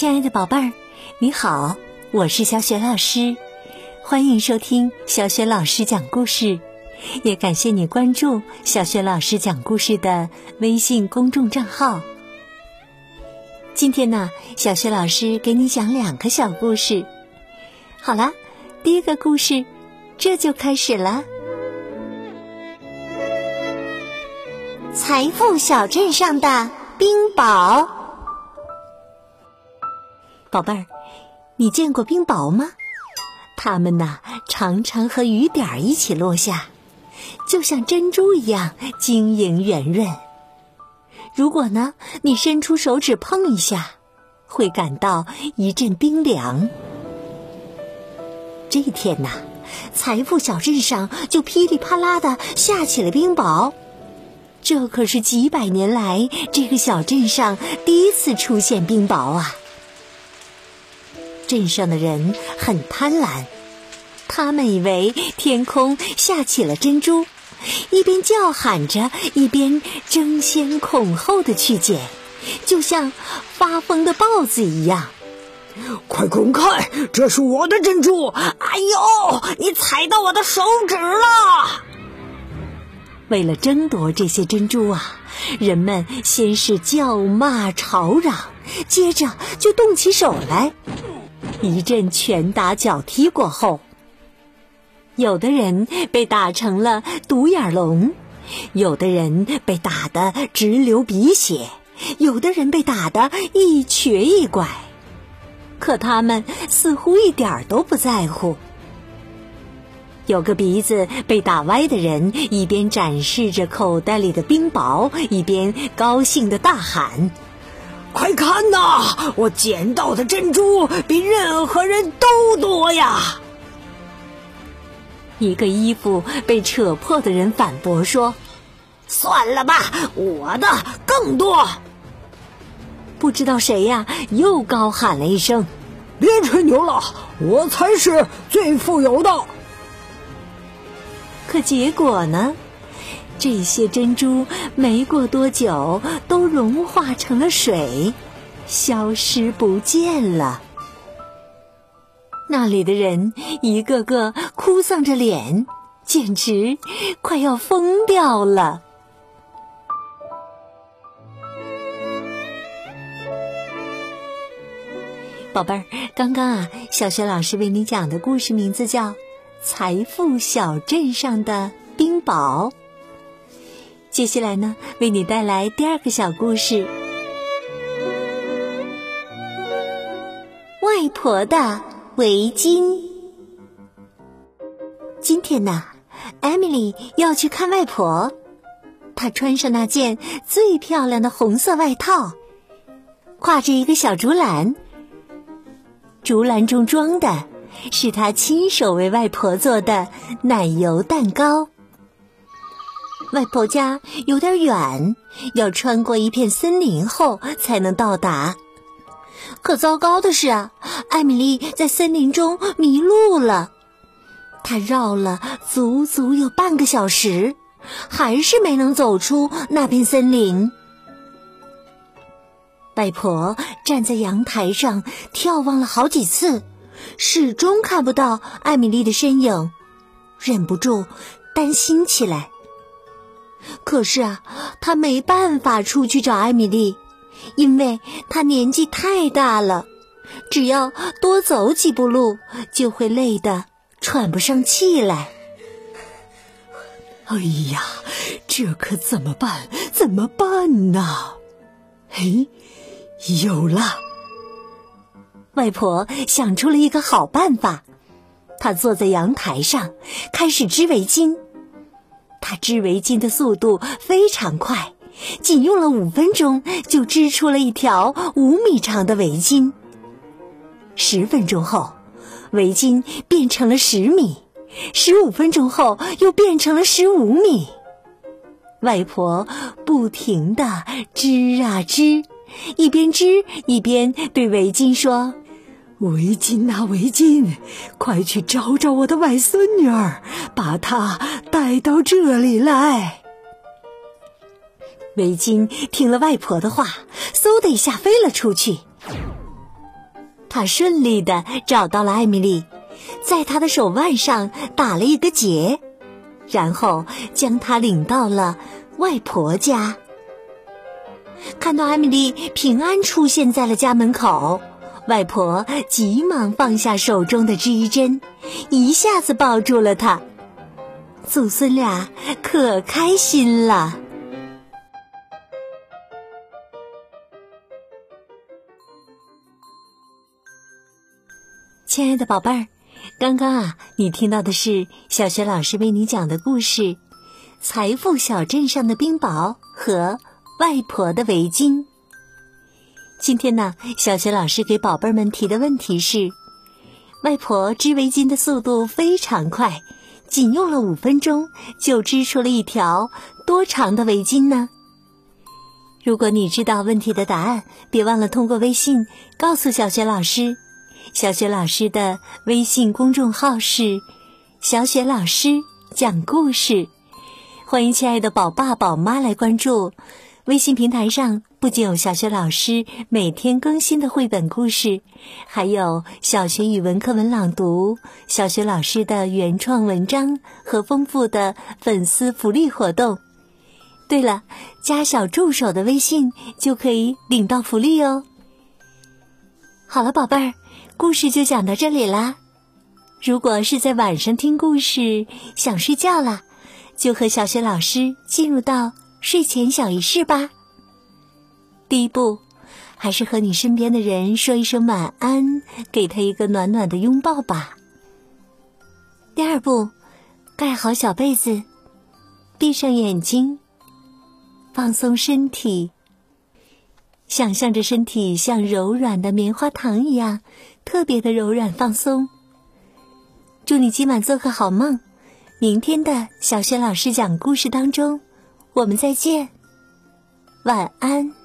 亲爱的宝贝儿，你好，我是小雪老师，欢迎收听小雪老师讲故事，也感谢你关注小雪老师讲故事的微信公众账号。今天呢，小雪老师给你讲两个小故事。好啦，第一个故事这就开始了。财富小镇上的冰雹，宝贝儿，你见过冰雹吗？它们呐，常常和雨点儿一起落下，就像珍珠一样晶莹圆润。如果呢，你伸出手指碰一下，会感到一阵冰凉。这一天呐，财富小镇上就噼里啪啦的下起了冰雹。这可是几百年来这个小镇上第一次出现冰雹啊！镇上的人很贪婪，他们以为天空下起了珍珠，一边叫喊着，一边争先恐后的去捡，就像发疯的豹子一样。快滚开！这是我的珍珠！哎呦，你踩到我的手指了！为了争夺这些珍珠啊，人们先是叫骂吵嚷，接着就动起手来。一阵拳打脚踢过后，有的人被打成了独眼龙，有的人被打得直流鼻血，有的人被打得一瘸一拐。可他们似乎一点儿都不在乎。有个鼻子被打歪的人，一边展示着口袋里的冰雹，一边高兴的大喊：“快看呐，我捡到的珍珠比任何人都多呀！”一个衣服被扯破的人反驳说：“算了吧，我的更多。”不知道谁呀，又高喊了一声：“别吹牛了，我才是最富有的。”可结果呢？这些珍珠没过多久都融化成了水，消失不见了。那里的人一个个哭丧着脸，简直快要疯掉了。宝贝儿，刚刚啊，小学老师为你讲的故事名字叫。财富小镇上的冰雹。接下来呢，为你带来第二个小故事：外婆的围巾。今天呢，艾米丽要去看外婆。她穿上那件最漂亮的红色外套，挎着一个小竹篮，竹篮中装的。是他亲手为外婆做的奶油蛋糕。外婆家有点远，要穿过一片森林后才能到达。可糟糕的是啊，艾米丽在森林中迷路了。她绕了足足有半个小时，还是没能走出那片森林。外婆站在阳台上眺望了好几次。始终看不到艾米丽的身影，忍不住担心起来。可是啊，他没办法出去找艾米丽，因为他年纪太大了，只要多走几步路，就会累得喘不上气来。哎呀，这可怎么办？怎么办呢？嘿，有了！外婆想出了一个好办法，她坐在阳台上开始织围巾。她织围巾的速度非常快，仅用了五分钟就织出了一条五米长的围巾。十分钟后，围巾变成了十米；十五分钟后，又变成了十五米。外婆不停地织啊织，一边织一边对围巾说。围巾呐，围巾，快去找找我的外孙女儿，把她来到这里来。围巾听了外婆的话，嗖的一下飞了出去。他顺利的找到了艾米丽，在她的手腕上打了一个结，然后将她领到了外婆家。看到艾米丽平安出现在了家门口，外婆急忙放下手中的织衣针，一下子抱住了她。祖孙俩可开心了。亲爱的宝贝儿，刚刚啊，你听到的是小学老师为你讲的故事《财富小镇上的冰雹和外婆的围巾》。今天呢，小学老师给宝贝们提的问题是：外婆织围巾的速度非常快，仅用了五分钟就织出了一条多长的围巾呢？如果你知道问题的答案，别忘了通过微信告诉小雪老师。小雪老师的微信公众号是“小雪老师讲故事”，欢迎亲爱的宝爸宝妈来关注。微信平台上不仅有小学老师每天更新的绘本故事，还有小学语文课文朗读、小学老师的原创文章和丰富的粉丝福利活动。对了，加小助手的微信就可以领到福利哦。好了，宝贝儿。故事就讲到这里啦。如果是在晚上听故事想睡觉了，就和小学老师进入到睡前小仪式吧。第一步，还是和你身边的人说一声晚安，给他一个暖暖的拥抱吧。第二步，盖好小被子，闭上眼睛，放松身体。想象着身体像柔软的棉花糖一样，特别的柔软放松。祝你今晚做个好梦，明天的小雪老师讲故事当中，我们再见，晚安。